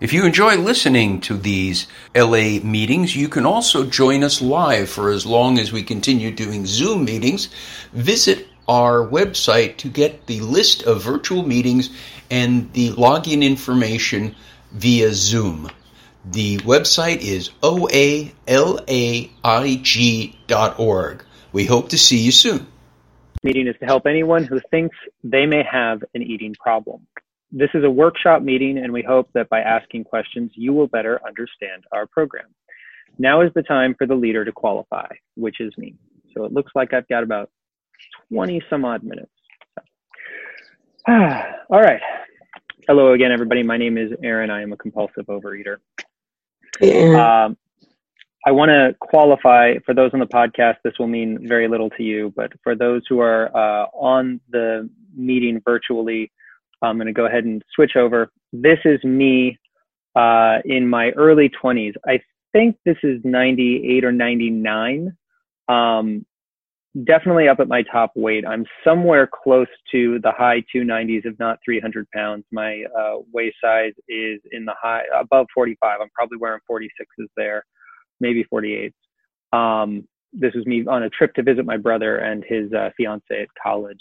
If you enjoy listening to these LA meetings, you can also join us live for as long as we continue doing Zoom meetings. Visit our website to get the list of virtual meetings and the login information via Zoom. The website is oalaig.org. We hope to see you soon. Meeting is to help anyone who thinks they may have an eating problem. This is a workshop meeting, and we hope that by asking questions, you will better understand our program. Now is the time for the leader to qualify, which is me. So it looks like I've got about 20 some odd minutes. All right. Hello again, everybody. My name is Aaron. I am a compulsive overeater. Um, I want to qualify for those on the podcast. This will mean very little to you, but for those who are uh, on the meeting virtually, I'm going to go ahead and switch over. This is me uh, in my early 20s. I think this is 98 or 99. Um, definitely up at my top weight. I'm somewhere close to the high 290s, if not 300 pounds. My uh, waist size is in the high above 45. I'm probably wearing 46s there, maybe 48s. Um, this was me on a trip to visit my brother and his uh, fiance at college.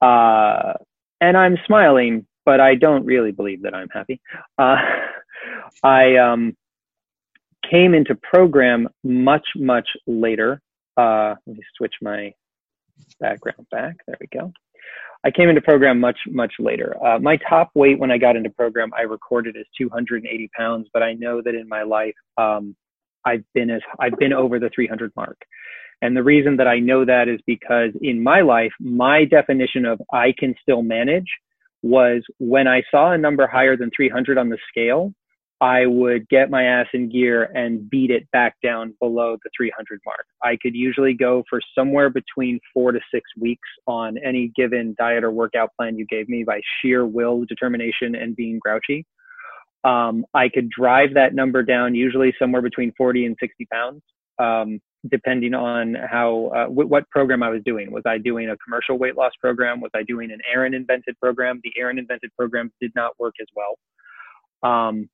Uh, and I'm smiling, but I don't really believe that I'm happy. Uh, I um, came into program much, much later. Uh, let me switch my background back. There we go. I came into program much, much later. Uh, my top weight when I got into program, I recorded as 280 pounds, but I know that in my life, um, I've been as I've been over the 300 mark. And the reason that I know that is because in my life, my definition of I can still manage was when I saw a number higher than 300 on the scale, I would get my ass in gear and beat it back down below the 300 mark. I could usually go for somewhere between four to six weeks on any given diet or workout plan you gave me by sheer will, determination, and being grouchy. Um, I could drive that number down usually somewhere between 40 and 60 pounds. Um, depending on how uh, w- what program I was doing. Was I doing a commercial weight loss program? Was I doing an Aaron invented program? The Aaron invented program did not work as well. Um,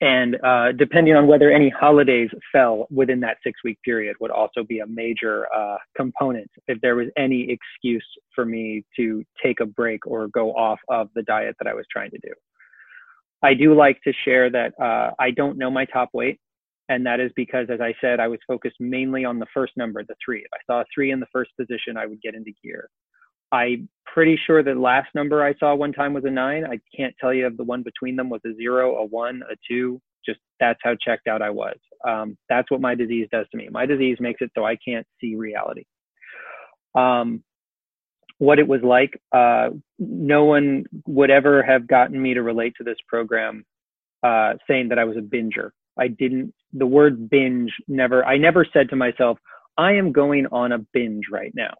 and uh, depending on whether any holidays fell within that six week period would also be a major uh, component if there was any excuse for me to take a break or go off of the diet that I was trying to do. I do like to share that uh, I don't know my top weight. And that is because, as I said, I was focused mainly on the first number, the three. If I saw a three in the first position, I would get into gear. I'm pretty sure the last number I saw one time was a nine. I can't tell you if the one between them was a zero, a one, a two. Just that's how checked out I was. Um, that's what my disease does to me. My disease makes it so I can't see reality. Um, what it was like, uh, no one would ever have gotten me to relate to this program uh, saying that I was a binger. I didn't, the word binge never, I never said to myself, I am going on a binge right now.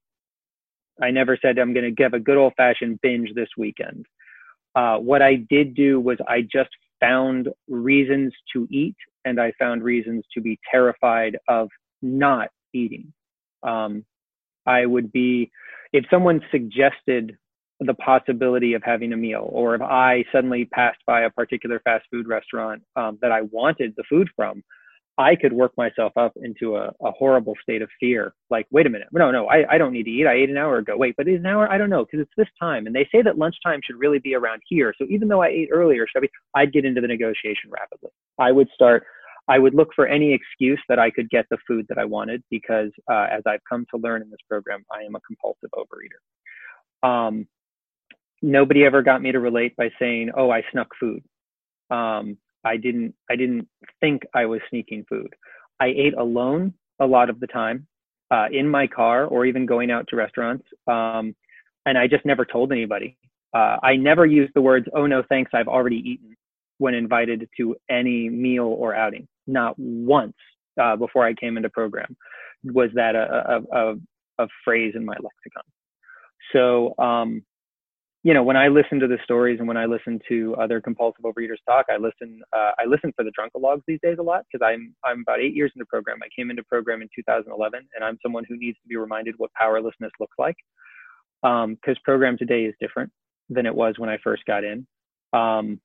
I never said I'm going to give a good old fashioned binge this weekend. Uh, what I did do was I just found reasons to eat and I found reasons to be terrified of not eating. Um, I would be, if someone suggested the possibility of having a meal, or if I suddenly passed by a particular fast food restaurant um, that I wanted the food from, I could work myself up into a, a horrible state of fear. Like, wait a minute, no, no, I, I don't need to eat. I ate an hour ago. Wait, but is an hour? I don't know because it's this time, and they say that lunchtime should really be around here. So even though I ate earlier, I be? I'd get into the negotiation rapidly. I would start. I would look for any excuse that I could get the food that I wanted because, uh, as I've come to learn in this program, I am a compulsive overeater. Um, nobody ever got me to relate by saying, "Oh, I snuck food." Um, I didn't I didn't think I was sneaking food. I ate alone a lot of the time, uh, in my car or even going out to restaurants, um, and I just never told anybody. Uh, I never used the words "Oh no, thanks, I've already eaten" when invited to any meal or outing. Not once uh, before I came into program was that a, a, a, a phrase in my lexicon. So um, you know, when I listen to the stories and when I listen to other compulsive overeaters talk, I listen. Uh, I listen for the drunkalogs these days a lot because I'm I'm about eight years into program. I came into program in 2011, and I'm someone who needs to be reminded what powerlessness looks like. Because um, program today is different than it was when I first got in. Um,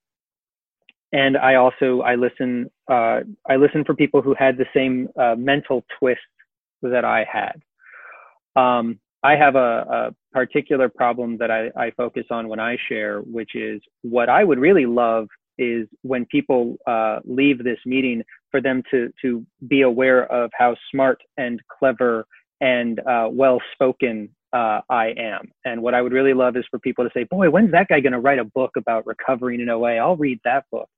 and I also I listen uh, I listen for people who had the same uh, mental twist that I had. Um, I have a, a, particular problem that I, I, focus on when I share, which is what I would really love is when people uh, leave this meeting for them to to be aware of how smart and clever and uh, well spoken uh, I am. And what I would really love is for people to say, "Boy, when's that guy going to write a book about recovering in OA? I'll read that book."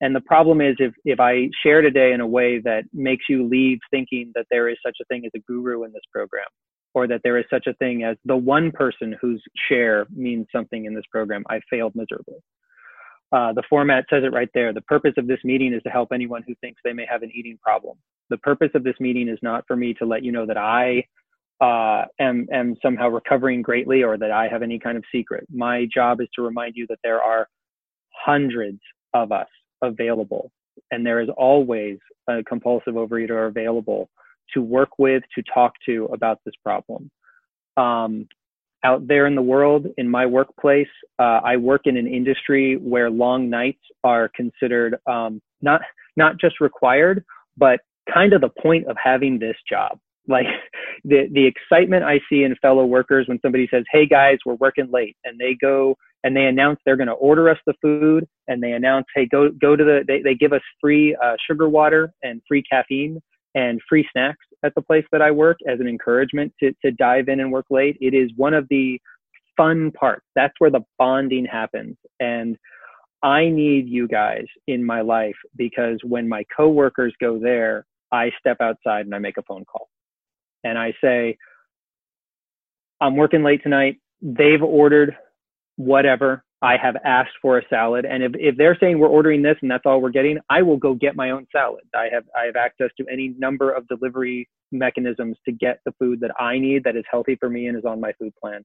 And the problem is if, if I share today in a way that makes you leave thinking that there is such a thing as a guru in this program, or that there is such a thing as the one person whose share means something in this program, I failed miserably. Uh, the format says it right there. The purpose of this meeting is to help anyone who thinks they may have an eating problem. The purpose of this meeting is not for me to let you know that I uh, am, am somehow recovering greatly or that I have any kind of secret. My job is to remind you that there are hundreds of us available. And there is always a compulsive overeater available to work with, to talk to about this problem. Um, out there in the world, in my workplace, uh, I work in an industry where long nights are considered um, not not just required, but kind of the point of having this job. Like the the excitement I see in fellow workers when somebody says, "Hey guys, we're working late," and they go and they announce they're going to order us the food and they announce hey go go to the they, they give us free uh, sugar water and free caffeine and free snacks at the place that i work as an encouragement to, to dive in and work late. It is one of the fun parts. That's where the bonding happens. And i need you guys in my life because when my coworkers go there i step outside and i make a phone call. And i say i'm working late tonight. They've ordered whatever. I have asked for a salad. And if, if they're saying we're ordering this and that's all we're getting, I will go get my own salad. I have I have access to any number of delivery mechanisms to get the food that I need that is healthy for me and is on my food plan.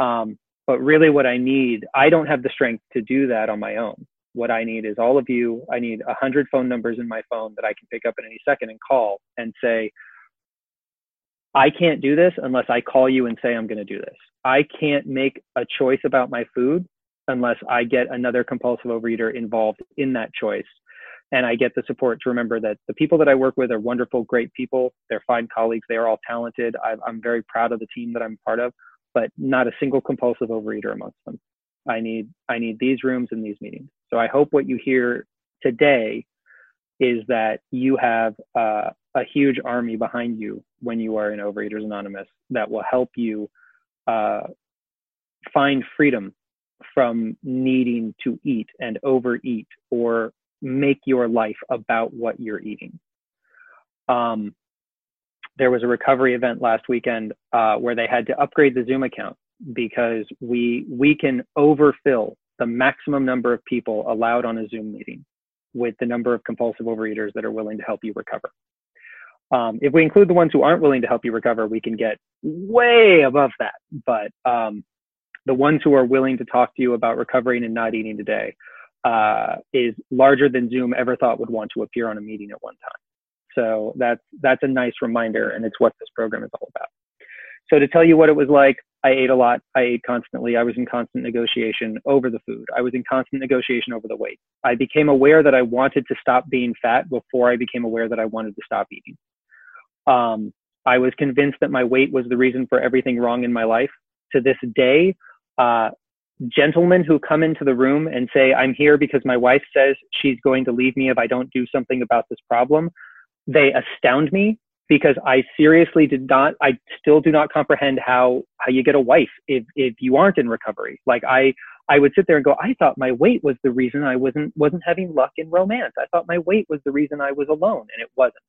Um, but really what I need, I don't have the strength to do that on my own. What I need is all of you. I need a hundred phone numbers in my phone that I can pick up at any second and call and say, I can't do this unless I call you and say I'm going to do this. I can't make a choice about my food unless I get another compulsive overeater involved in that choice. And I get the support to remember that the people that I work with are wonderful, great people. They're fine colleagues. They are all talented. I'm very proud of the team that I'm part of, but not a single compulsive overeater amongst them. I need I need these rooms and these meetings. So I hope what you hear today is that you have uh, a huge army behind you when you are in Overeaters Anonymous that will help you uh, find freedom from needing to eat and overeat or make your life about what you're eating. Um, there was a recovery event last weekend uh, where they had to upgrade the Zoom account because we we can overfill the maximum number of people allowed on a Zoom meeting with the number of compulsive overeaters that are willing to help you recover. Um, if we include the ones who aren't willing to help you recover, we can get way above that. But um, the ones who are willing to talk to you about recovering and not eating today uh, is larger than Zoom ever thought would want to appear on a meeting at one time. So that's that's a nice reminder, and it's what this program is all about. So to tell you what it was like, I ate a lot. I ate constantly. I was in constant negotiation over the food. I was in constant negotiation over the weight. I became aware that I wanted to stop being fat before I became aware that I wanted to stop eating. Um, I was convinced that my weight was the reason for everything wrong in my life. To this day, uh, gentlemen who come into the room and say, I'm here because my wife says she's going to leave me if I don't do something about this problem, they astound me because I seriously did not, I still do not comprehend how, how you get a wife if, if you aren't in recovery. Like I, I would sit there and go, I thought my weight was the reason I wasn't, wasn't having luck in romance. I thought my weight was the reason I was alone and it wasn't.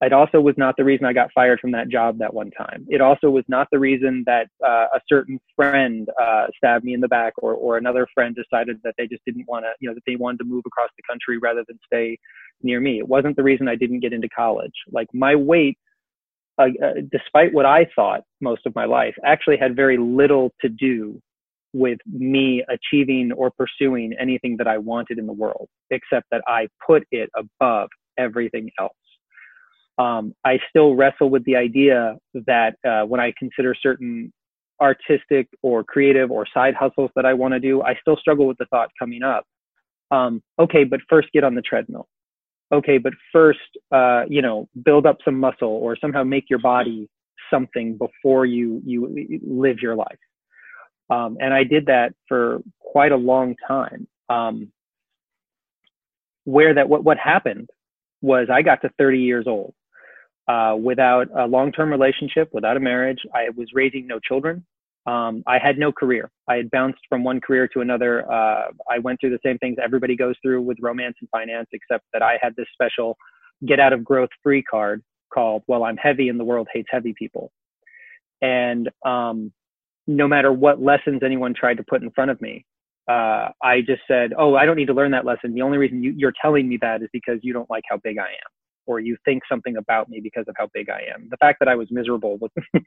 It also was not the reason I got fired from that job that one time. It also was not the reason that uh, a certain friend uh, stabbed me in the back, or or another friend decided that they just didn't want to, you know, that they wanted to move across the country rather than stay near me. It wasn't the reason I didn't get into college. Like my weight, uh, uh despite what I thought most of my life, actually had very little to do with me achieving or pursuing anything that I wanted in the world, except that I put it above everything else um, I still wrestle with the idea that uh, when I consider certain artistic or creative or side hustles that I want to do, I still struggle with the thought coming up Um, okay, but first get on the treadmill. Okay, but first, uh, you know, build up some muscle or somehow make your body something before you you live your life. Um, and I did that for quite a long time. Um, where that what what happened was I got to 30 years old uh, without a long-term relationship, without a marriage. I was raising no children. Um, I had no career. I had bounced from one career to another. Uh, I went through the same things everybody goes through with romance and finance, except that I had this special get out of growth free card called "Well, I'm heavy and the world hates heavy people." And um, no matter what lessons anyone tried to put in front of me, uh, I just said, "Oh, I don't need to learn that lesson. The only reason you, you're telling me that is because you don't like how big I am, or you think something about me because of how big I am." The fact that I was miserable was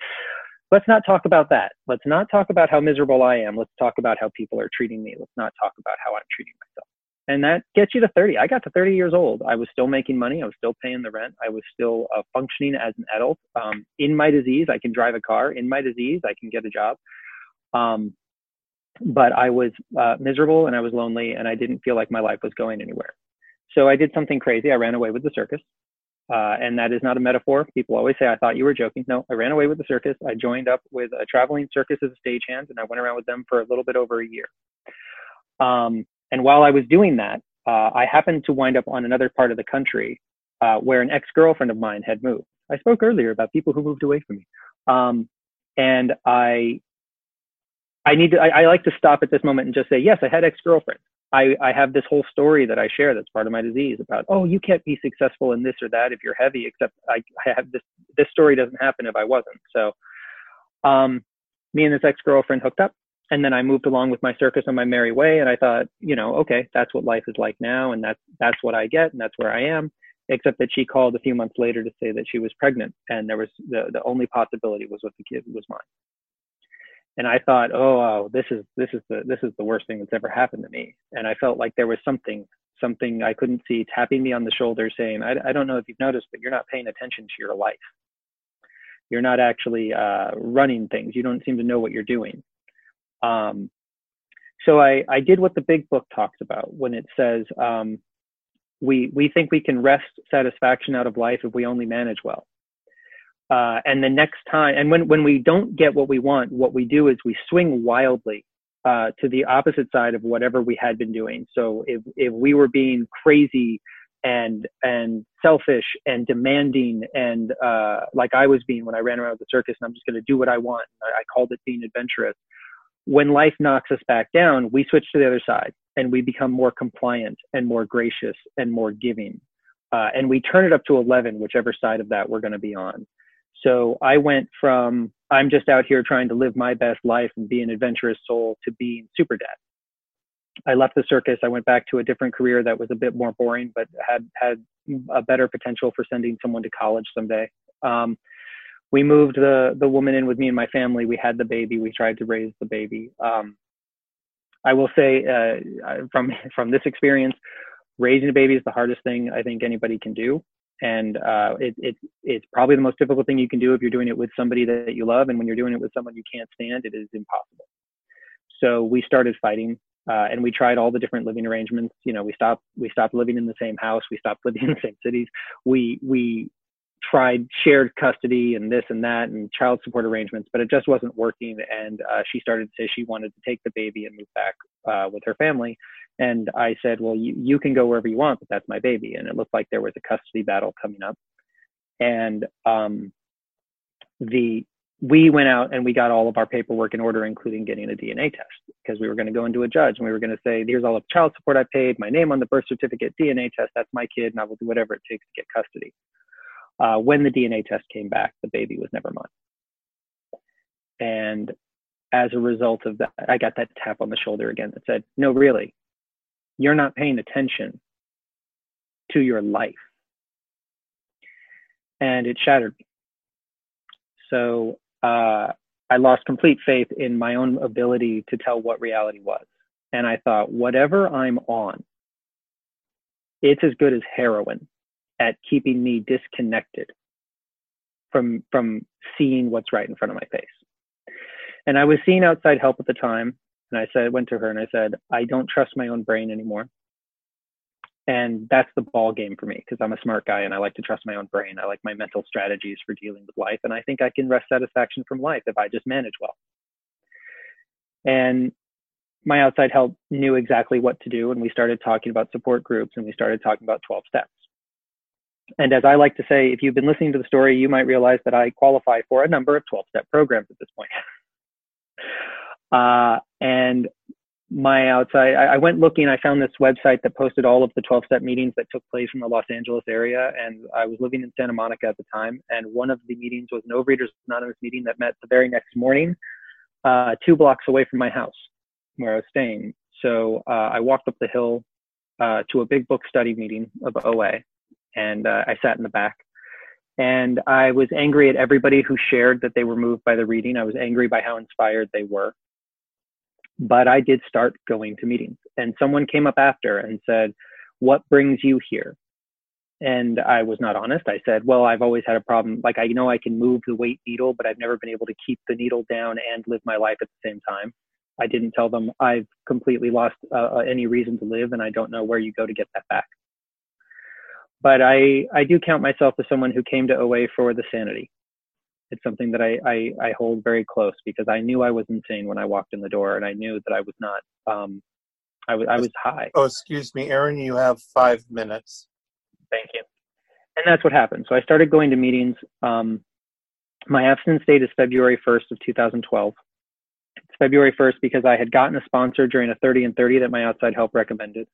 let's not talk about that. Let's not talk about how miserable I am. Let's talk about how people are treating me. Let's not talk about how I'm treating myself. And that gets you to 30. I got to 30 years old. I was still making money. I was still paying the rent. I was still uh, functioning as an adult. Um, in my disease, I can drive a car. In my disease, I can get a job. Um, but I was uh, miserable and I was lonely and I didn't feel like my life was going anywhere. So I did something crazy. I ran away with the circus. Uh, and that is not a metaphor. People always say, I thought you were joking. No, I ran away with the circus. I joined up with a traveling circus as a stagehand, and I went around with them for a little bit over a year. Um, and while I was doing that, uh, I happened to wind up on another part of the country uh, where an ex girlfriend of mine had moved. I spoke earlier about people who moved away from me. Um, and I, I need to, I, I like to stop at this moment and just say, yes, I had ex girlfriends. I, I have this whole story that I share that's part of my disease about, oh, you can't be successful in this or that if you're heavy, except I, I have this, this story doesn't happen if I wasn't. So, um, me and this ex girlfriend hooked up. And then I moved along with my circus on my merry way. And I thought, you know, okay, that's what life is like now. And that's, that's what I get. And that's where I am. Except that she called a few months later to say that she was pregnant. And there was the, the only possibility was with the kid was mine and I thought, oh, this is this is the this is the worst thing that's ever happened to me. And I felt like there was something something I couldn't see tapping me on the shoulder, saying, I, I don't know if you've noticed, but you're not paying attention to your life. You're not actually uh, running things. You don't seem to know what you're doing. Um, so I, I did what the big book talks about when it says um, we we think we can wrest satisfaction out of life if we only manage well. Uh, and the next time, and when, when we don't get what we want, what we do is we swing wildly uh, to the opposite side of whatever we had been doing. So if, if we were being crazy and and selfish and demanding and uh, like I was being when I ran around the circus and I'm just going to do what I want. I, I called it being adventurous. When life knocks us back down, we switch to the other side and we become more compliant and more gracious and more giving. Uh, and we turn it up to 11, whichever side of that we're going to be on. So I went from I'm just out here trying to live my best life and be an adventurous soul to being super dad. I left the circus. I went back to a different career that was a bit more boring, but had had a better potential for sending someone to college someday. Um, we moved the the woman in with me and my family. We had the baby. We tried to raise the baby. Um, I will say uh, from from this experience, raising a baby is the hardest thing I think anybody can do and uh, it, it, it's probably the most difficult thing you can do if you're doing it with somebody that you love. And when you're doing it with someone you can't stand it is impossible. So we started fighting uh, and we tried all the different living arrangements. You know we stopped we stopped living in the same house. We stopped living in the same cities. We we tried shared custody and this and that and child support arrangements but it just wasn't working. And uh, she started to say she wanted to take the baby and move back uh, with her family and I said, well, you, you can go wherever you want, but that's my baby. And it looked like there was a custody battle coming up. And um, the we went out and we got all of our paperwork in order, including getting a DNA test, because we were going to go into a judge and we were going to say, here's all the child support I paid, my name on the birth certificate, DNA test, that's my kid, and I will do whatever it takes to get custody. Uh, when the DNA test came back, the baby was never mine. And as a result of that, I got that tap on the shoulder again that said, no, really, you're not paying attention to your life. And it shattered me. So uh, I lost complete faith in my own ability to tell what reality was. And I thought, whatever I'm on, it's as good as heroin at keeping me disconnected from from seeing what's right in front of my face. And I was seeing outside help at the time, and I said, went to her and I said, I don't trust my own brain anymore. And that's the ball game for me because I'm a smart guy and I like to trust my own brain. I like my mental strategies for dealing with life. And I think I can wrest satisfaction from life if I just manage well. And my outside help knew exactly what to do. And we started talking about support groups and we started talking about 12 steps. And as I like to say, if you've been listening to the story, you might realize that I qualify for a number of 12 step programs at this point. uh, and my outside, I, I, went looking, I found this website that posted all of the 12 step meetings that took place in the Los Angeles area. And I was living in Santa Monica at the time. And one of the meetings was an Overeaters Anonymous meeting that met the very next morning, uh, two blocks away from my house where I was staying. So uh, I walked up the hill uh, to a big book study meeting of OA, and uh, I sat in the back. And I was angry at everybody who shared that they were moved by the reading. I was angry by how inspired they were but I did start going to meetings. And someone came up after and said, What brings you here? And I was not honest. I said, Well, I've always had a problem. Like, I know I can move the weight needle, but I've never been able to keep the needle down and live my life at the same time. I didn't tell them I've completely lost uh, uh any reason to live and I don't know where you go to get that back. But I, I do count myself as someone who came to OA for the sanity it's something that I, I, I hold very close because I knew I was insane when I walked in the door, and I knew that I was not. Um, I was I was high. Oh, excuse me, Aaron. You have five minutes. Thank you. And that's what happened. So I started going to meetings. Um, my abstinence date is February 1st of 2012. It's February 1st because I had gotten a sponsor during a 30 and 30 that my outside help recommended.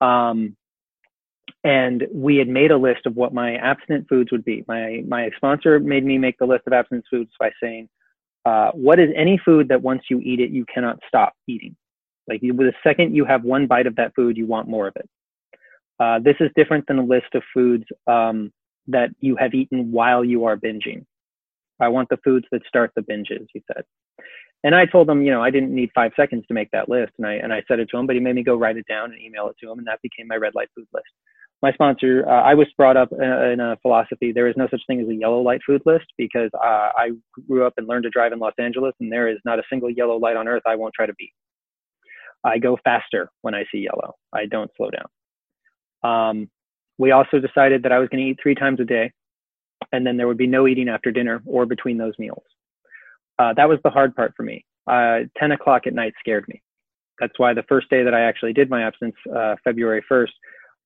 Um, and we had made a list of what my abstinent foods would be. My my sponsor made me make the list of abstinent foods by saying, uh, "What is any food that once you eat it, you cannot stop eating? Like you, the second you have one bite of that food, you want more of it." Uh, this is different than a list of foods um, that you have eaten while you are binging. I want the foods that start the binges, he said. And I told him, you know, I didn't need five seconds to make that list, and I and I said it to him, but he made me go write it down and email it to him, and that became my red light food list my sponsor, uh, I was brought up in a, philosophy. There is no such thing as a yellow light food list because uh, I grew up and learned to drive in Los Angeles, and there is not a single yellow light on earth I won't try to beat. I go faster when I see yellow. I don't slow down. Um, we also decided that I was going to eat three times a day, and then there would be no eating after dinner or between those meals. Uh, that was the hard part for me. Uh, 10 o'clock at night scared me. That's why the first day that I actually did my absence, uh, February 1st,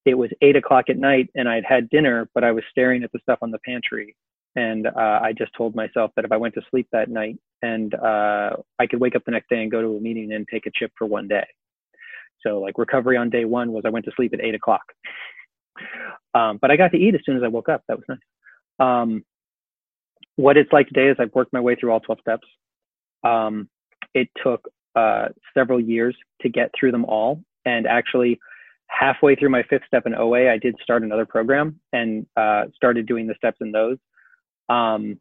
it was eight o'clock at night and I'd had dinner, but I was staring at the stuff on the pantry. And uh, I just told myself that if I went to sleep that night and uh, I could wake up the next day and go to a meeting and take a chip for one day. So like recovery on day one was I went to sleep at eight o'clock. Um, but I got to eat as soon as I woke up. That was nice. Um, what it's like today is I've worked my way through all 12 steps. Um, it took uh, several years to get through them all. And actually, halfway through my fifth step in OA, I did start another program and uh, started doing the steps in those. Um,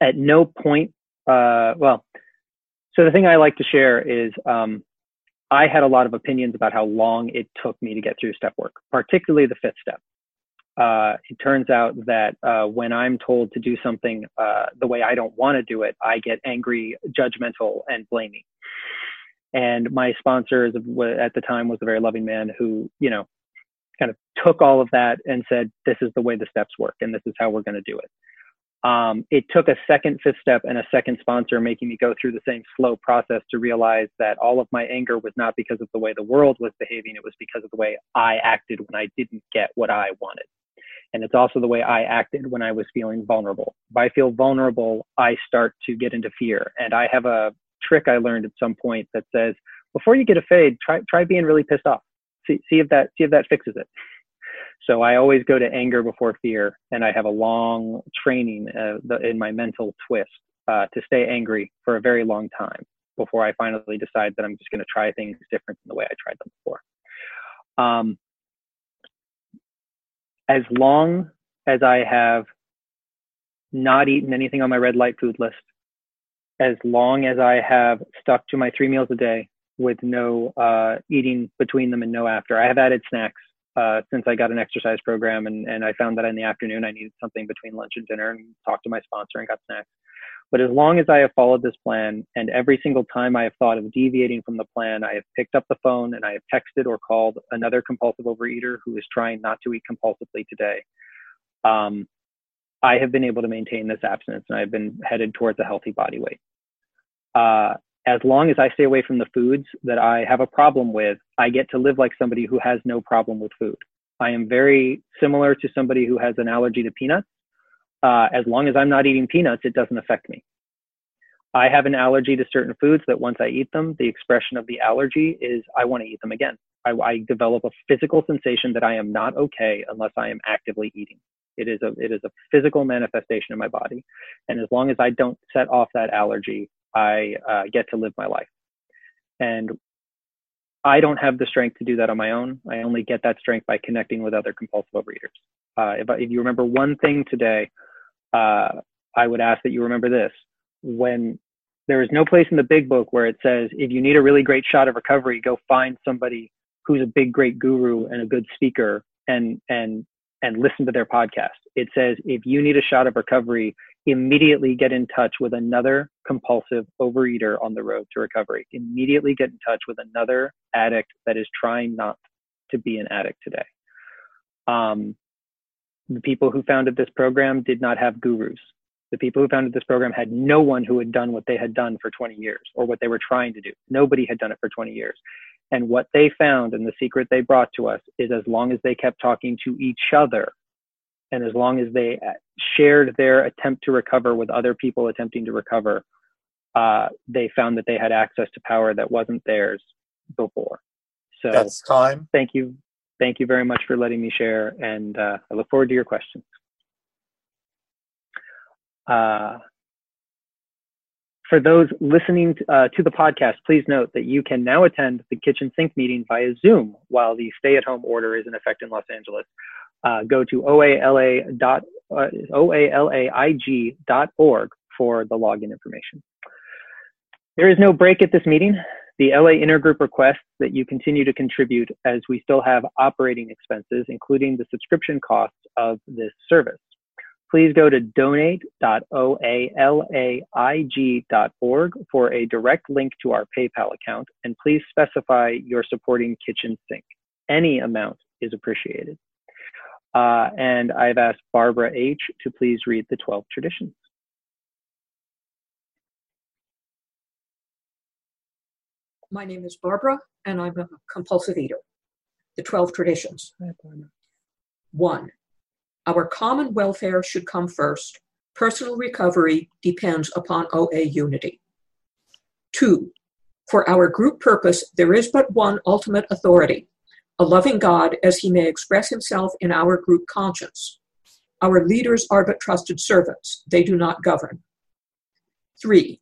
at no point, uh, well, so the thing I like to share is um, I had a lot of opinions about how long it took me to get through step work, particularly the fifth step. Uh, it turns out that uh, when I'm told to do something uh, the way I don't want to do it, I get angry, judgmental, and blaming. And my sponsor at the time was a very loving man who, you know, kind of took all of that and said, this is the way the steps work and this is how we're going to do it. Um, it took a second fifth step and a second sponsor making me go through the same slow process to realize that all of my anger was not because of the way the world was behaving. It was because of the way I acted when I didn't get what I wanted. And it's also the way I acted when I was feeling vulnerable. If I feel vulnerable, I start to get into fear. And I have a trick I learned at some point that says before you get a fade, try try being really pissed off. See see if that see if that fixes it. So I always go to anger before fear, and I have a long training uh, the, in my mental twist uh, to stay angry for a very long time before I finally decide that I'm just going to try things different than the way I tried them before. Um, as long as I have not eaten anything on my red light food list, as long as I have stuck to my three meals a day with no uh, eating between them and no after. I have added snacks uh, since I got an exercise program, and, and I found that in the afternoon I needed something between lunch and dinner, and talked to my sponsor and got snacks. But as long as I have followed this plan, and every single time I have thought of deviating from the plan, I have picked up the phone and I have texted or called another compulsive overeater who is trying not to eat compulsively today. Um, I have been able to maintain this abstinence and I've been headed towards a healthy body weight. Uh, as long as I stay away from the foods that I have a problem with, I get to live like somebody who has no problem with food. I am very similar to somebody who has an allergy to peanuts uh, as long as I'm not eating peanuts, it doesn't affect me. I have an allergy to certain foods that once I eat them, the expression of the allergy is I want to eat them again. I, I develop a physical sensation that I am not okay unless I am actively eating. It is a it is a physical manifestation in my body, and as long as I don't set off that allergy, I uh, get to live my life. And I don't have the strength to do that on my own. I only get that strength by connecting with other compulsive overeaters. Uh, if, if you remember one thing today, uh, I would ask that you remember this. When there is no place in the big book where it says, if you need a really great shot of recovery, go find somebody who's a big, great guru and a good speaker and, and, and listen to their podcast. It says, if you need a shot of recovery, immediately get in touch with another compulsive overeater on the road to recovery. Immediately get in touch with another addict that is trying not to be an addict today. Um, the people who founded this program did not have gurus. The people who founded this program had no one who had done what they had done for 20 years or what they were trying to do. Nobody had done it for 20 years. And what they found and the secret they brought to us is as long as they kept talking to each other and as long as they shared their attempt to recover with other people attempting to recover, uh, they found that they had access to power that wasn't theirs before. So that's time. Thank you thank you very much for letting me share, and uh, I look forward to your questions. Uh, for those listening uh, to the podcast, please note that you can now attend the kitchen sink meeting via Zoom while the stay-at-home order is in effect in Los Angeles. Uh, go to oala dot, uh, oalaig.org for the login information. There is no break at this meeting. The LA Intergroup requests that you continue to contribute as we still have operating expenses, including the subscription costs of this service. Please go to donate.oalaig.org for a direct link to our PayPal account, and please specify you're supporting Kitchen Sink. Any amount is appreciated. Uh, and I've asked Barbara H. to please read the 12 traditions. My name is Barbara, and I'm a compulsive eater. The 12 traditions. One, our common welfare should come first. Personal recovery depends upon OA unity. Two, for our group purpose, there is but one ultimate authority a loving God as he may express himself in our group conscience. Our leaders are but trusted servants, they do not govern. Three,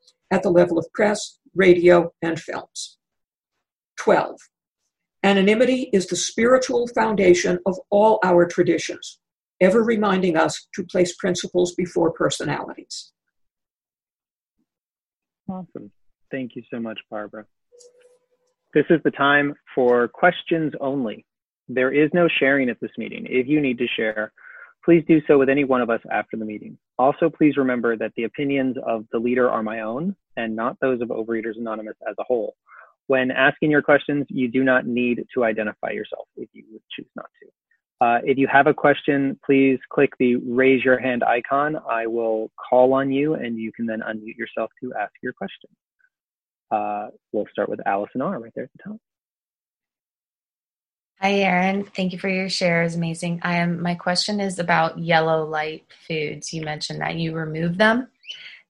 at the level of press, radio, and films. 12. Anonymity is the spiritual foundation of all our traditions, ever reminding us to place principles before personalities. Awesome. Thank you so much, Barbara. This is the time for questions only. There is no sharing at this meeting. If you need to share, please do so with any one of us after the meeting. Also, please remember that the opinions of the leader are my own and not those of Overeaters Anonymous as a whole. When asking your questions, you do not need to identify yourself if you choose not to. Uh, if you have a question, please click the raise your hand icon. I will call on you and you can then unmute yourself to ask your question. Uh, we'll start with Allison R right there at the top. Hi, Aaron. Thank you for your share. It's amazing. I am. My question is about yellow light foods. You mentioned that you remove them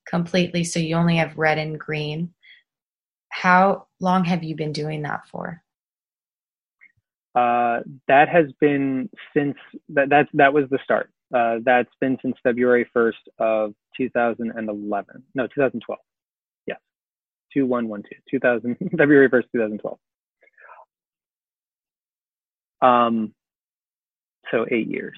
completely, so you only have red and green. How long have you been doing that for? Uh, that has been since that that that was the start. Uh, that's been since February 1st of 2011. No, 2012. Yes, 2112. 2000 February 1st, 2012. Um, so eight years.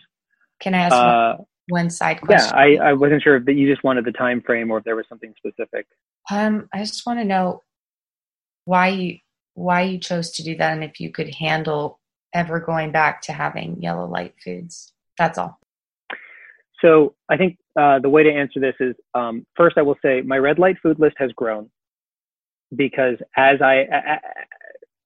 Can I ask uh, one side question? Yeah, I, I wasn't sure if you just wanted the time frame or if there was something specific. Um, I just want to know why you why you chose to do that and if you could handle ever going back to having yellow light foods. That's all. So I think uh, the way to answer this is um, first, I will say my red light food list has grown because as I,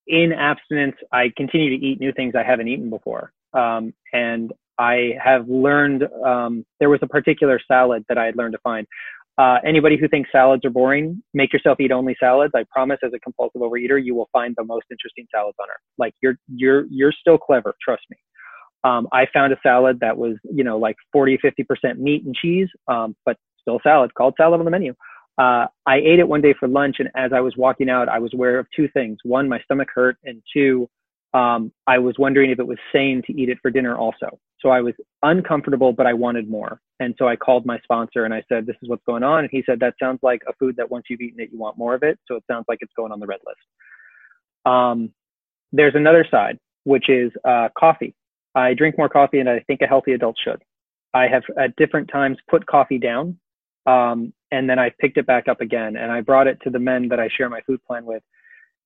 in abstinence, I continue to eat new things I haven't eaten before. Um, and I have learned, um, there was a particular salad that I had learned to find. Uh, anybody who thinks salads are boring, make yourself eat only salads. I promise, as a compulsive overeater, you will find the most interesting salads on earth. Like you're you're you're still clever, trust me. Um, I found a salad that was you know like 40, 50 percent meat and cheese, um, but still salad, called salad on the menu. Uh, I ate it one day for lunch, and as I was walking out, I was aware of two things: one, my stomach hurt, and two, um, I was wondering if it was sane to eat it for dinner also. So I was uncomfortable, but I wanted more. And so I called my sponsor and I said, This is what's going on. And he said, That sounds like a food that once you've eaten it, you want more of it. So it sounds like it's going on the red list. Um, there's another side, which is uh, coffee. I drink more coffee than I think a healthy adult should. I have at different times put coffee down um, and then I picked it back up again. And I brought it to the men that I share my food plan with.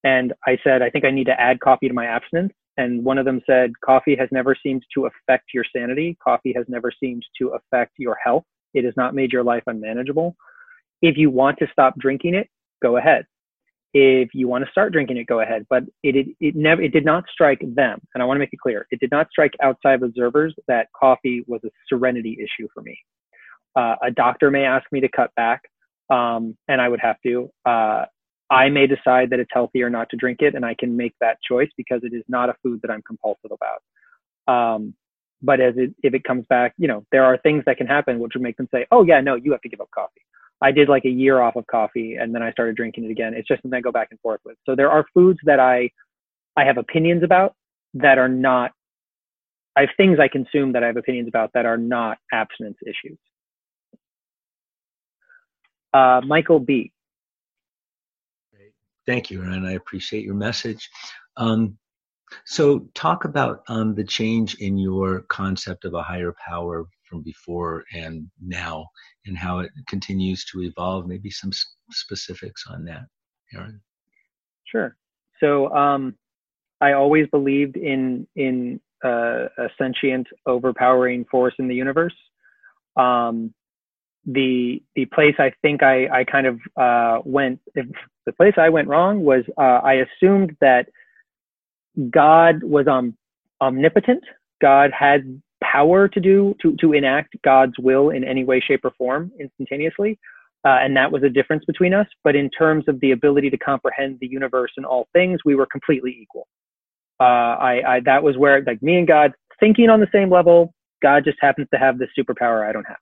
And I said, I think I need to add coffee to my abstinence. And one of them said, Coffee has never seemed to affect your sanity. Coffee has never seemed to affect your health. It has not made your life unmanageable. If you want to stop drinking it, go ahead. If you want to start drinking it, go ahead. But it, it, it it did not strike them. And I want to make it clear, it did not strike outside observers that coffee was a serenity issue for me. Uh, a doctor may ask me to cut back, um, and I would have to. Uh, I may decide that it's healthier not to drink it, and I can make that choice because it is not a food that I'm compulsive about. Um, but as it, if it comes back, you know, there are things that can happen which would make them say, "Oh yeah, no, you have to give up coffee." I did like a year off of coffee, and then I started drinking it again. It's just something I go back and forth with. So there are foods that I I have opinions about that are not. I have things I consume that I have opinions about that are not abstinence issues. Uh, Michael B. Thank you, and I appreciate your message. Um, so, talk about um, the change in your concept of a higher power from before and now, and how it continues to evolve. Maybe some specifics on that, Aaron. Sure. So, um, I always believed in in uh, a sentient, overpowering force in the universe. Um, the the place I think I I kind of uh, went the place I went wrong was uh, I assumed that God was um, omnipotent. God had power to do to to enact God's will in any way, shape, or form instantaneously, uh, and that was a difference between us. But in terms of the ability to comprehend the universe and all things, we were completely equal. Uh, I, I that was where like me and God thinking on the same level. God just happens to have this superpower I don't have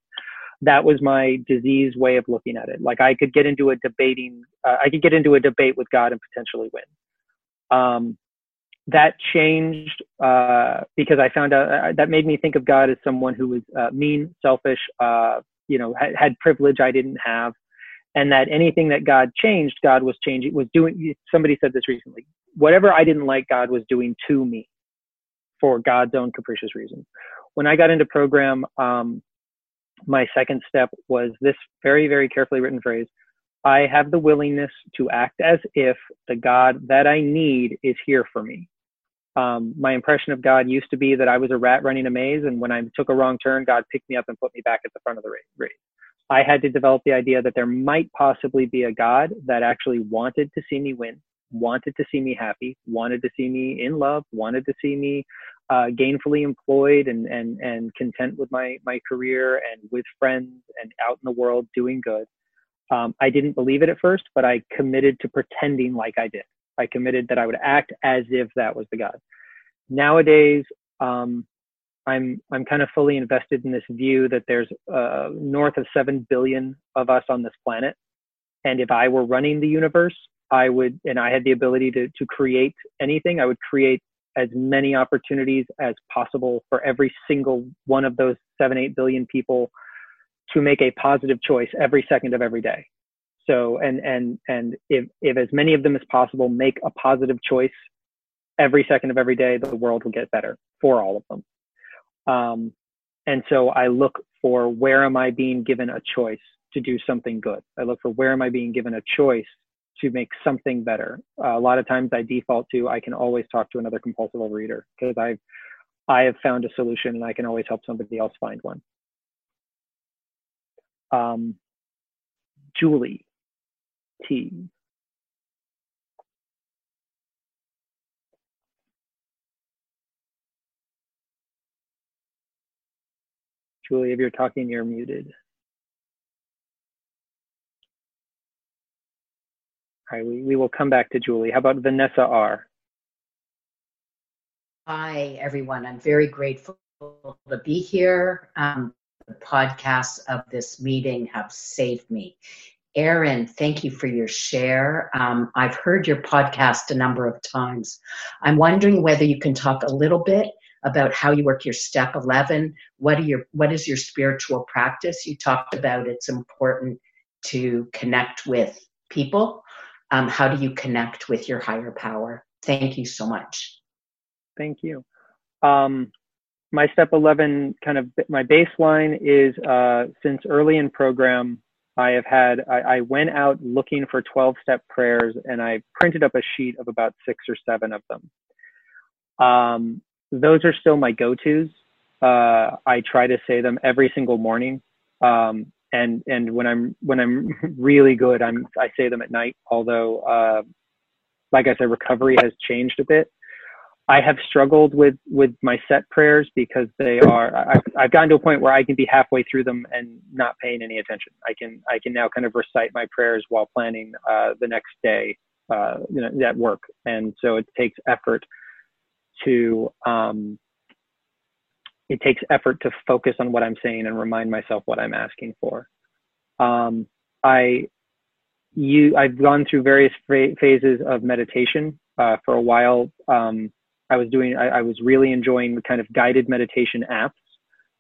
that was my disease way of looking at it. Like I could get into a debating, uh, I could get into a debate with God and potentially win. Um, that changed uh, because I found out uh, that made me think of God as someone who was uh, mean, selfish, uh, you know, had, had, privilege I didn't have, and that anything that God changed, God was changing, was doing. Somebody said this recently. Whatever I didn't like, God was doing to me for God's own capricious reasons. When I got into program, um, my second step was this very, very carefully written phrase I have the willingness to act as if the God that I need is here for me. Um, my impression of God used to be that I was a rat running a maze, and when I took a wrong turn, God picked me up and put me back at the front of the race. I had to develop the idea that there might possibly be a God that actually wanted to see me win, wanted to see me happy, wanted to see me in love, wanted to see me uh, gainfully employed and, and, and content with my, my career and with friends and out in the world doing good. Um, I didn't believe it at first, but I committed to pretending like I did. I committed that I would act as if that was the God. Nowadays, um, I'm I'm kind of fully invested in this view that there's uh, north of seven billion of us on this planet, and if I were running the universe, I would, and I had the ability to to create anything, I would create as many opportunities as possible for every single one of those seven eight billion people to make a positive choice every second of every day. So and and and if if as many of them as possible make a positive choice every second of every day, the world will get better for all of them. Um, and so I look for where am I being given a choice to do something good. I look for where am I being given a choice to make something better. Uh, a lot of times I default to I can always talk to another compulsive overeater because I've I have found a solution and I can always help somebody else find one. Um, Julie T. Julie, if you're talking, you're muted. All right, we, we will come back to Julie. How about Vanessa R? Hi, everyone. I'm very grateful to be here. Um, the podcasts of this meeting have saved me. Aaron, thank you for your share. Um, I've heard your podcast a number of times. I'm wondering whether you can talk a little bit about how you work your step 11 what are your what is your spiritual practice you talked about it's important to connect with people um, how do you connect with your higher power thank you so much thank you um, my step 11 kind of my baseline is uh, since early in program i have had I, I went out looking for 12 step prayers and i printed up a sheet of about six or seven of them um, those are still my go-tos. Uh, I try to say them every single morning. Um, and, and when I'm, when I'm really good, I'm, I say them at night. Although, uh, like I said, recovery has changed a bit. I have struggled with, with my set prayers because they are, I've, I've gotten to a point where I can be halfway through them and not paying any attention. I can, I can now kind of recite my prayers while planning, uh, the next day, uh, you know, at work. And so it takes effort to um, it takes effort to focus on what I'm saying and remind myself what I'm asking for. Um, I you I've gone through various phases of meditation. Uh, for a while, um, I was doing I, I, was really enjoying the kind of guided meditation apps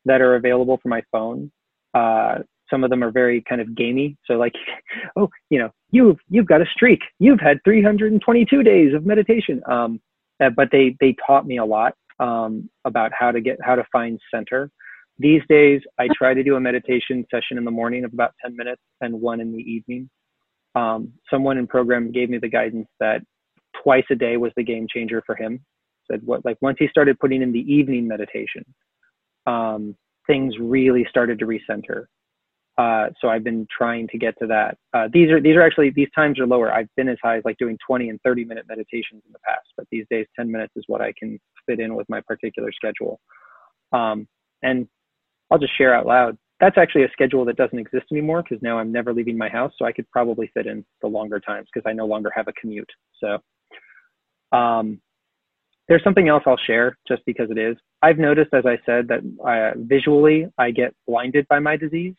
that are available for my phone. Uh, some of them are very kind of gamey. So like, oh, you know, you've you've got a streak. You've had 322 days of meditation. Um, uh, but they they taught me a lot um, about how to get how to find center. These days, I try to do a meditation session in the morning of about 10 minutes and one in the evening. Um, someone in program gave me the guidance that twice a day was the game changer for him. Said what like once he started putting in the evening meditation, um, things really started to recenter. Uh, so I've been trying to get to that. Uh, these are these are actually these times are lower. I've been as high as like doing 20 and 30 minute meditations in the past, but these days 10 minutes is what I can fit in with my particular schedule. Um, and I'll just share out loud. That's actually a schedule that doesn't exist anymore because now I'm never leaving my house, so I could probably fit in the longer times because I no longer have a commute. So um, there's something else I'll share just because it is. I've noticed, as I said, that uh, visually I get blinded by my disease.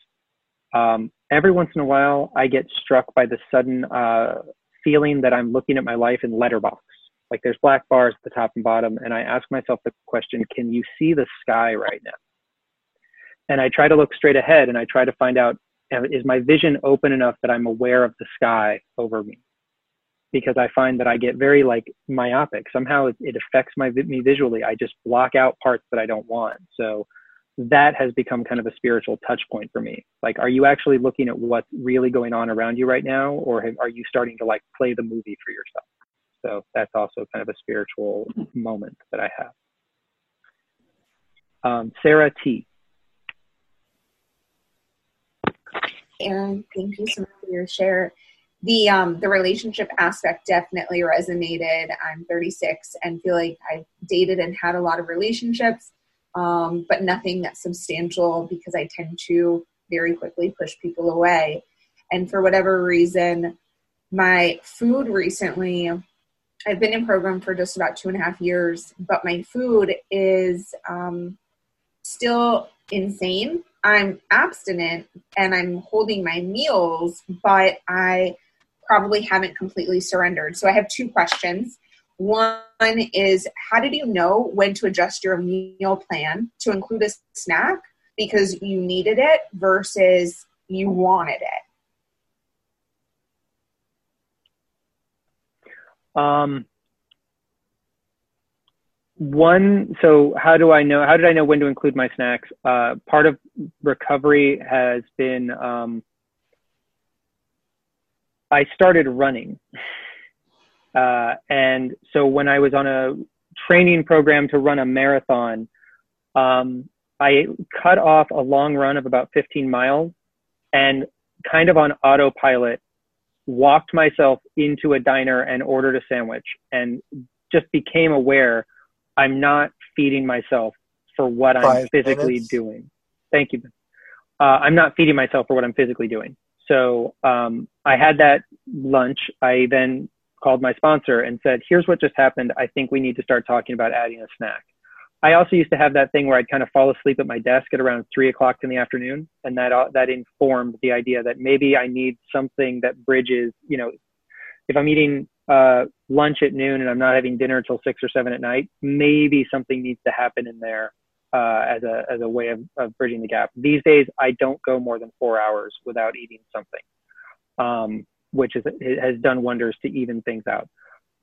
Um, every once in a while, I get struck by the sudden uh, feeling that I'm looking at my life in letterbox. Like there's black bars at the top and bottom, and I ask myself the question, can you see the sky right now? And I try to look straight ahead and I try to find out, is my vision open enough that I'm aware of the sky over me? Because I find that I get very like myopic. Somehow it, it affects my me visually. I just block out parts that I don't want. So that has become kind of a spiritual touch point for me. Like, are you actually looking at what's really going on around you right now, or have, are you starting to like play the movie for yourself? So that's also kind of a spiritual moment that I have. Um, Sarah T. Aaron, thank you so much for your share. The um, the relationship aspect definitely resonated. I'm 36 and feel like I've dated and had a lot of relationships, um, but nothing that's substantial because I tend to very quickly push people away. And for whatever reason, my food recently, I've been in program for just about two and a half years, but my food is um, still insane. I'm abstinent and I'm holding my meals, but I probably haven't completely surrendered. So I have two questions. One is how did you know when to adjust your meal plan to include a snack? Because you needed it versus you wanted it? Um, one so how do i know how did i know when to include my snacks? Uh, part of recovery has been um, i started running uh, and so when i was on a training program to run a marathon um, i cut off a long run of about 15 miles and kind of on autopilot walked myself into a diner and ordered a sandwich and just became aware I'm not feeding myself for what i I'm physically minutes. doing. Thank you. Uh, I'm not feeding myself for what I'm physically doing. So um, I had that lunch. I then called my sponsor and said, "Here's what just happened. I think we need to start talking about adding a snack." I also used to have that thing where I'd kind of fall asleep at my desk at around three o'clock in the afternoon, and that uh, that informed the idea that maybe I need something that bridges. You know, if I'm eating uh, lunch at noon and I'm not having dinner until six or seven at night, maybe something needs to happen in there uh, as a as a way of, of bridging the gap. These days, I don't go more than four hours without eating something, um, which is has done wonders to even things out.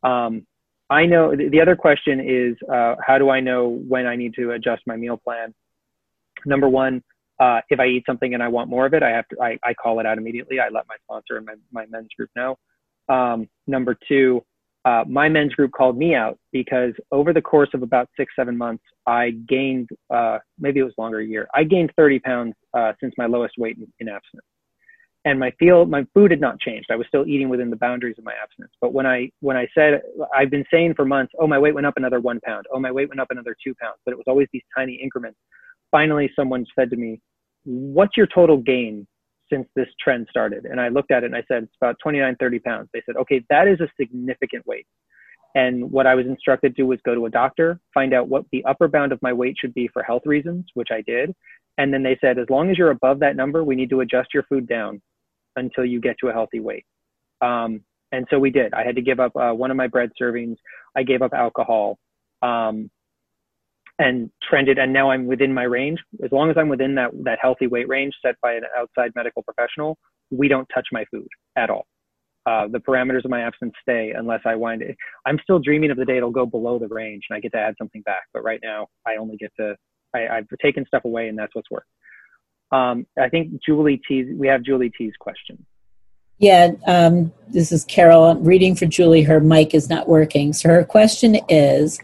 Um, I know the other question is uh, how do I know when I need to adjust my meal plan? Number one, uh, if I eat something and I want more of it, I have to I, I call it out immediately. I let my sponsor and my, my men's group know. Um, number two, uh, my men's group called me out because over the course of about six, seven months, I gained, uh, maybe it was longer a year, I gained 30 pounds uh, since my lowest weight in, in abstinence. And my feel, my food had not changed. I was still eating within the boundaries of my abstinence. But when I, when I said, I've been saying for months, oh, my weight went up another one pound. Oh, my weight went up another two pounds. But it was always these tiny increments. Finally, someone said to me, what's your total gain since this trend started. And I looked at it and I said, it's about 29, 30 pounds. They said, okay, that is a significant weight. And what I was instructed to do was go to a doctor, find out what the upper bound of my weight should be for health reasons, which I did. And then they said, as long as you're above that number, we need to adjust your food down until you get to a healthy weight. Um, and so we did. I had to give up uh, one of my bread servings. I gave up alcohol. Um, and trended and now I'm within my range. As long as I'm within that, that healthy weight range set by an outside medical professional, we don't touch my food at all. Uh, the parameters of my abstinence stay unless I wind it. I'm still dreaming of the day it'll go below the range and I get to add something back. But right now I only get to, I, I've taken stuff away and that's what's worked. Um, I think Julie T's, we have Julie T's question. Yeah, um, this is Carol. I'm reading for Julie. Her mic is not working. So her question is,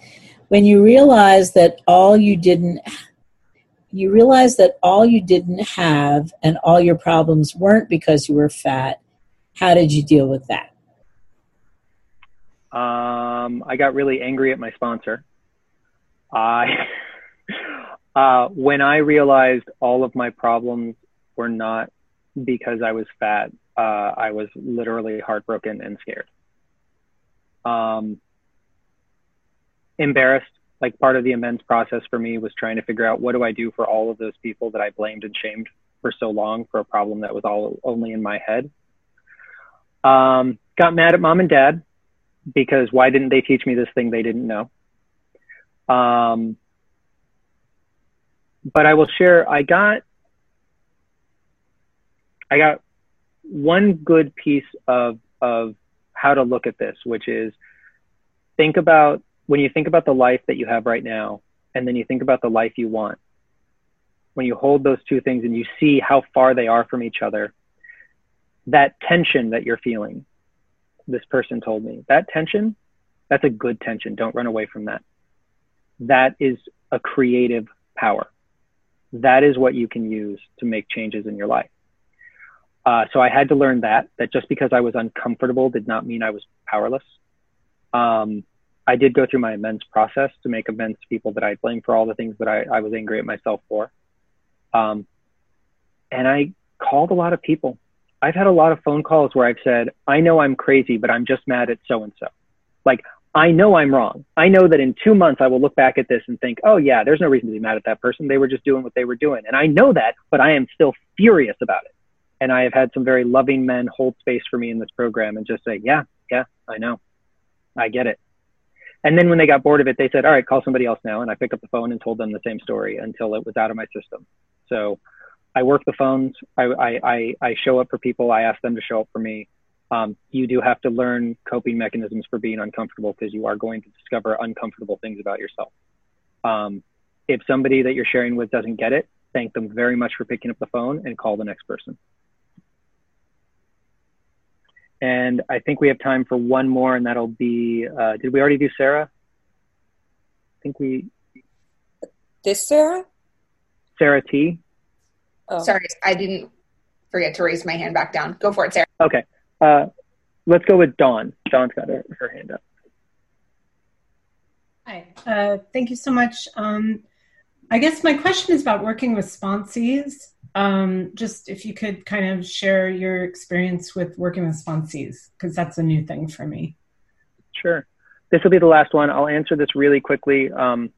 when you realize that all you didn't you realize that all you didn't have and all your problems weren't because you were fat how did you deal with that um, i got really angry at my sponsor i uh, when i realized all of my problems were not because i was fat uh, i was literally heartbroken and scared um, embarrassed. Like part of the amends process for me was trying to figure out what do I do for all of those people that I blamed and shamed for so long for a problem that was all only in my head. Um, got mad at mom and dad because why didn't they teach me this thing they didn't know? Um, but I will share. I got I got one good piece of of how to look at this, which is think about when you think about the life that you have right now, and then you think about the life you want, when you hold those two things and you see how far they are from each other, that tension that you're feeling, this person told me, that tension, that's a good tension. Don't run away from that. That is a creative power. That is what you can use to make changes in your life. Uh, so I had to learn that, that just because I was uncomfortable did not mean I was powerless. Um, I did go through my amends process to make amends to people that I blame for all the things that I, I was angry at myself for. Um, and I called a lot of people. I've had a lot of phone calls where I've said, I know I'm crazy, but I'm just mad at so and so. Like, I know I'm wrong. I know that in two months I will look back at this and think, oh, yeah, there's no reason to be mad at that person. They were just doing what they were doing. And I know that, but I am still furious about it. And I have had some very loving men hold space for me in this program and just say, yeah, yeah, I know. I get it. And then when they got bored of it, they said, all right, call somebody else now. And I picked up the phone and told them the same story until it was out of my system. So I work the phones. I, I, I, I show up for people. I ask them to show up for me. Um, you do have to learn coping mechanisms for being uncomfortable because you are going to discover uncomfortable things about yourself. Um, if somebody that you're sharing with doesn't get it, thank them very much for picking up the phone and call the next person. And I think we have time for one more, and that'll be. Uh, did we already do Sarah? I think we. This Sarah? Sarah T. Oh. Sorry, I didn't forget to raise my hand back down. Go for it, Sarah. Okay. Uh, let's go with Dawn. Dawn's got her, her hand up. Hi. Uh, thank you so much. Um, I guess my question is about working with sponsees. Um, just if you could kind of share your experience with working with sponsees, because that's a new thing for me. Sure. This will be the last one. I'll answer this really quickly, um,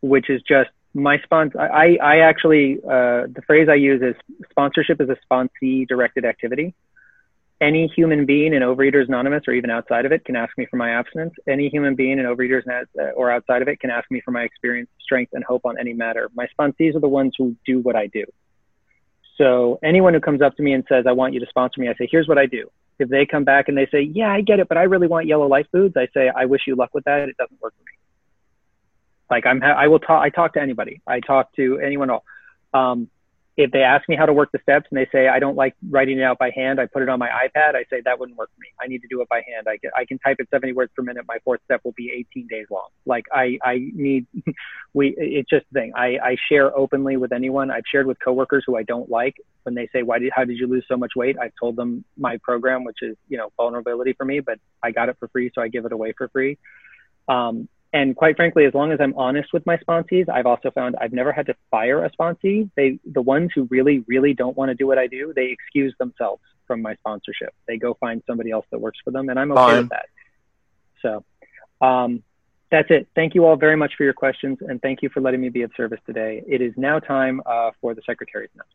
which is just my sponsor. I, I actually, uh, the phrase I use is sponsorship is a sponsee directed activity. Any human being in Overeaters Anonymous or even outside of it can ask me for my abstinence. Any human being in Overeaters or outside of it can ask me for my experience, strength, and hope on any matter. My sponsees are the ones who do what I do. So anyone who comes up to me and says, I want you to sponsor me, I say, here's what I do. If they come back and they say, yeah, I get it, but I really want yellow light foods, I say, I wish you luck with that. It doesn't work for me. Like I'm, ha- I will talk, I talk to anybody. I talk to anyone else. Um, if they ask me how to work the steps and they say I don't like writing it out by hand, I put it on my iPad. I say that wouldn't work for me. I need to do it by hand. I can I can type at 70 words per minute. My fourth step will be 18 days long. Like I I need we it's just a thing. I I share openly with anyone. I've shared with coworkers who I don't like when they say why did how did you lose so much weight? I've told them my program, which is you know vulnerability for me, but I got it for free, so I give it away for free. Um, and quite frankly, as long as I'm honest with my sponsees, I've also found I've never had to fire a sponsee. They, the ones who really, really don't want to do what I do, they excuse themselves from my sponsorship. They go find somebody else that works for them, and I'm okay Fine. with that. So, um, that's it. Thank you all very much for your questions, and thank you for letting me be of service today. It is now time uh, for the secretary's announcement.